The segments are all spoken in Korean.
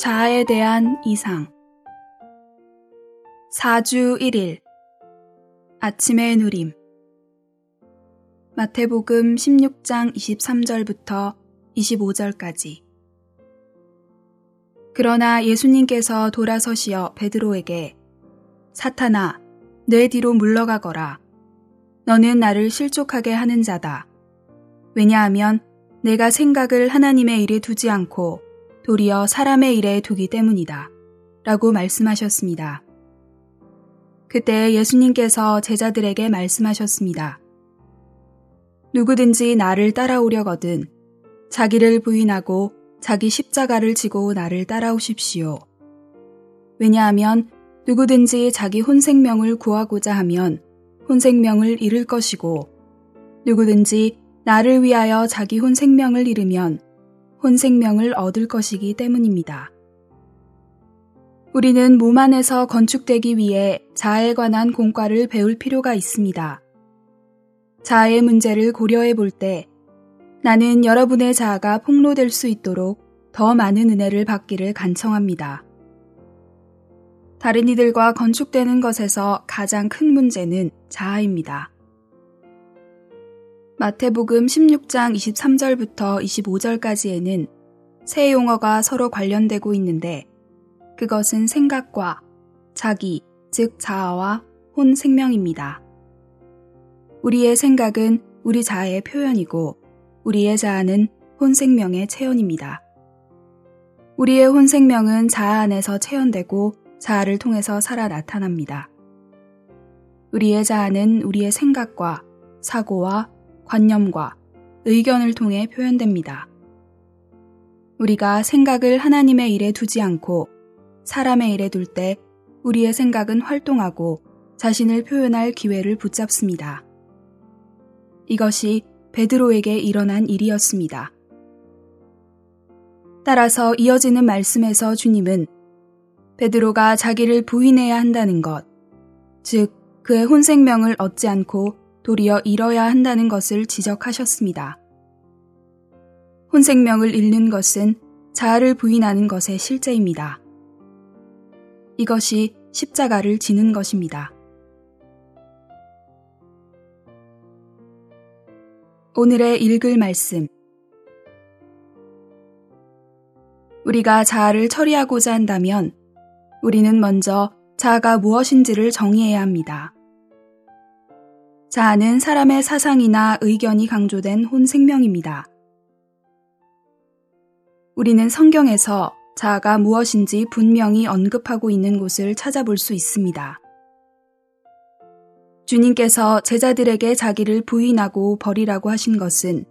자아에 대한 이상. 4주 1일. 아침의 누림. 마태복음 16장 23절부터 25절까지. 그러나 예수님께서 돌아서시어 베드로에게 사탄아 내 뒤로 물러가거라. 너는 나를 실족하게 하는 자다. 왜냐하면 내가 생각을 하나님의 일에 두지 않고 도리어 사람의 일에 두기 때문이다. 라고 말씀하셨습니다. 그때 예수님께서 제자들에게 말씀하셨습니다. 누구든지 나를 따라오려거든 자기를 부인하고 자기 십자가를 지고 나를 따라오십시오. 왜냐하면 누구든지 자기 혼생명을 구하고자 하면 혼생명을 잃을 것이고 누구든지 나를 위하여 자기 혼 생명을 잃으면 혼 생명을 얻을 것이기 때문입니다. 우리는 몸 안에서 건축되기 위해 자아에 관한 공과를 배울 필요가 있습니다. 자아의 문제를 고려해 볼 때 나는 여러분의 자아가 폭로될 수 있도록 더 많은 은혜를 받기를 간청합니다. 다른 이들과 건축되는 것에서 가장 큰 문제는 자아입니다. 마태복음 16장 23절부터 25절까지에는 세 용어가 서로 관련되고 있는데 그것은 생각과 자기, 즉 자아와 혼 생명입니다. 우리의 생각은 우리 자아의 표현이고 우리의 자아는 혼 생명의 체현입니다. 우리의 혼 생명은 자아 안에서 체현되고 자아를 통해서 살아 나타납니다. 우리의 자아는 우리의 생각과 사고와 관념과 의견을 통해 표현됩니다. 우리가 생각을 하나님의 일에 두지 않고 사람의 일에 둘 때 우리의 생각은 활동하고 자신을 표현할 기회를 붙잡습니다. 이것이 베드로에게 일어난 일이었습니다. 따라서 이어지는 말씀에서 주님은 베드로가 자기를 부인해야 한다는 것, 즉 그의 혼생명을 얻지 않고 도리어 잃어야 한다는 것을 지적하셨습니다. 혼생명을 잃는 것은 자아를 부인하는 것의 실제입니다. 이것이 십자가를 지는 것입니다. 오늘의 읽을 말씀. 우리가 자아를 처리하고자 한다면 우리는 먼저 자아가 무엇인지를 정의해야 합니다. 자아는 사람의 사상이나 의견이 강조된 혼 생명입니다. 우리는 성경에서 자아가 무엇인지 분명히 언급하고 있는 곳을 찾아볼 수 있습니다. 주님께서 제자들에게 자기를 부인하고 버리라고 하신 것은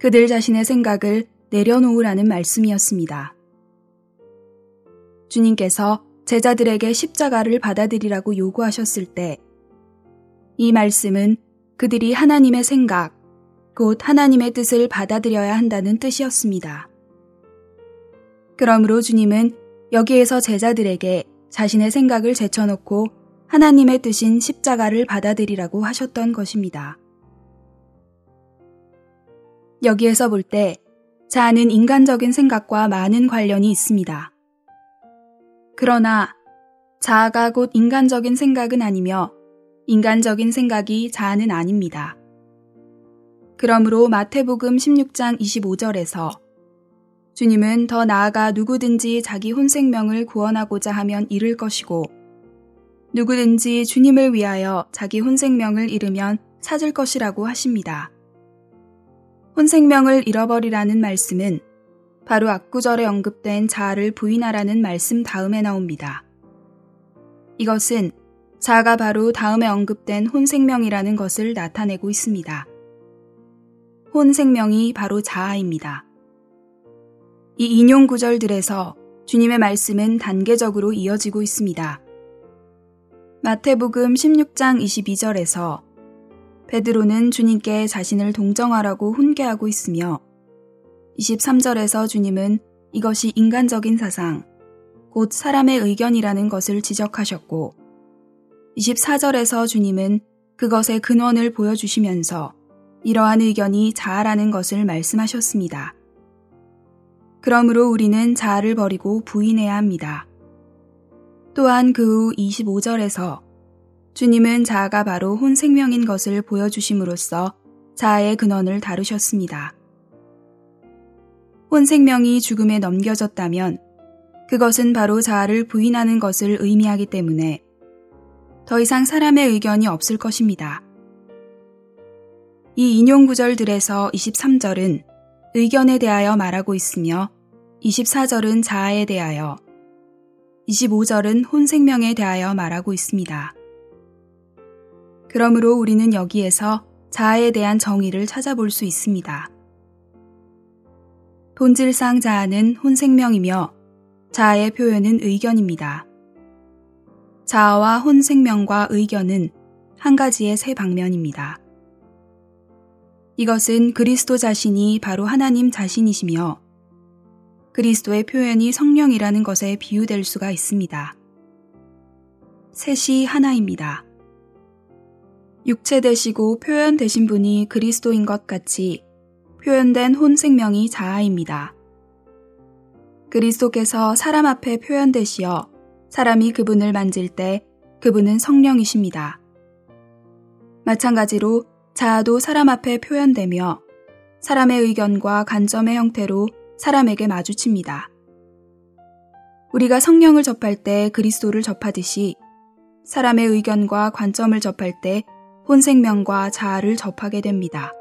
그들 자신의 생각을 내려놓으라는 말씀이었습니다. 주님께서 제자들에게 십자가를 받아들이라고 요구하셨을 때 이 말씀은 그들이 하나님의 생각, 곧 하나님의 뜻을 받아들여야 한다는 뜻이었습니다. 그러므로 주님은 여기에서 제자들에게 자신의 생각을 제쳐놓고 하나님의 뜻인 십자가를 받아들이라고 하셨던 것입니다. 여기에서 볼 때 자아는 인간적인 생각과 많은 관련이 있습니다. 그러나 자아가 곧 인간적인 생각은 아니며 인간적인 생각이 자아는 아닙니다. 그러므로 마태복음 16장 25절에서 주님은 더 나아가 누구든지 자기 혼생명을 구원하고자 하면 잃을 것이고 누구든지 주님을 위하여 자기 혼생명을 잃으면 찾을 것이라고 하십니다. 혼생명을 잃어버리라는 말씀은 바로 앞구절에 언급된 자아를 부인하라는 말씀 다음에 나옵니다. 이것은 자가 바로 다음에 언급된 혼생명이라는 것을 나타내고 있습니다. 혼생명이 바로 자아입니다. 이 인용 구절들에서 주님의 말씀은 단계적으로 이어지고 있습니다. 마태복음 16장 22절에서 베드로는 주님께 자신을 동정하라고 훈계하고 있으며 23절에서 주님은 이것이 인간적인 사상, 곧 사람의 의견이라는 것을 지적하셨고 24절에서 주님은 그것의 근원을 보여주시면서 이러한 의견이 자아라는 것을 말씀하셨습니다. 그러므로 우리는 자아를 버리고 부인해야 합니다. 또한 그 후 25절에서 주님은 자아가 바로 혼 생명인 것을 보여주심으로써 자아의 근원을 다루셨습니다. 혼 생명이 죽음에 넘겨졌다면 그것은 바로 자아를 부인하는 것을 의미하기 때문에 더 이상 사람의 의견이 없을 것입니다. 이 인용 구절들에서 23절은 의견에 대하여 말하고 있으며 24절은 자아에 대하여 25절은 혼생명에 대하여 말하고 있습니다. 그러므로 우리는 여기에서 자아에 대한 정의를 찾아볼 수 있습니다. 본질상 자아는 혼생명이며 자아의 표현은 의견입니다. 자아와 혼생명과 의견은 한 가지의 세 방면입니다. 이것은 그리스도 자신이 바로 하나님 자신이시며 그리스도의 표현이 성령이라는 것에 비유될 수가 있습니다. 셋이 하나입니다. 육체 되시고 표현 되신 분이 그리스도인 것 같이 표현된 혼생명이 자아입니다. 그리스도께서 사람 앞에 표현되시어 사람이 그분을 만질 때 그분은 성령이십니다. 마찬가지로 자아도 사람 앞에 표현되며 사람의 의견과 관점의 형태로 사람에게 마주칩니다. 우리가 성령을 접할 때 그리스도를 접하듯이 사람의 의견과 관점을 접할 때 혼생명과 자아를 접하게 됩니다.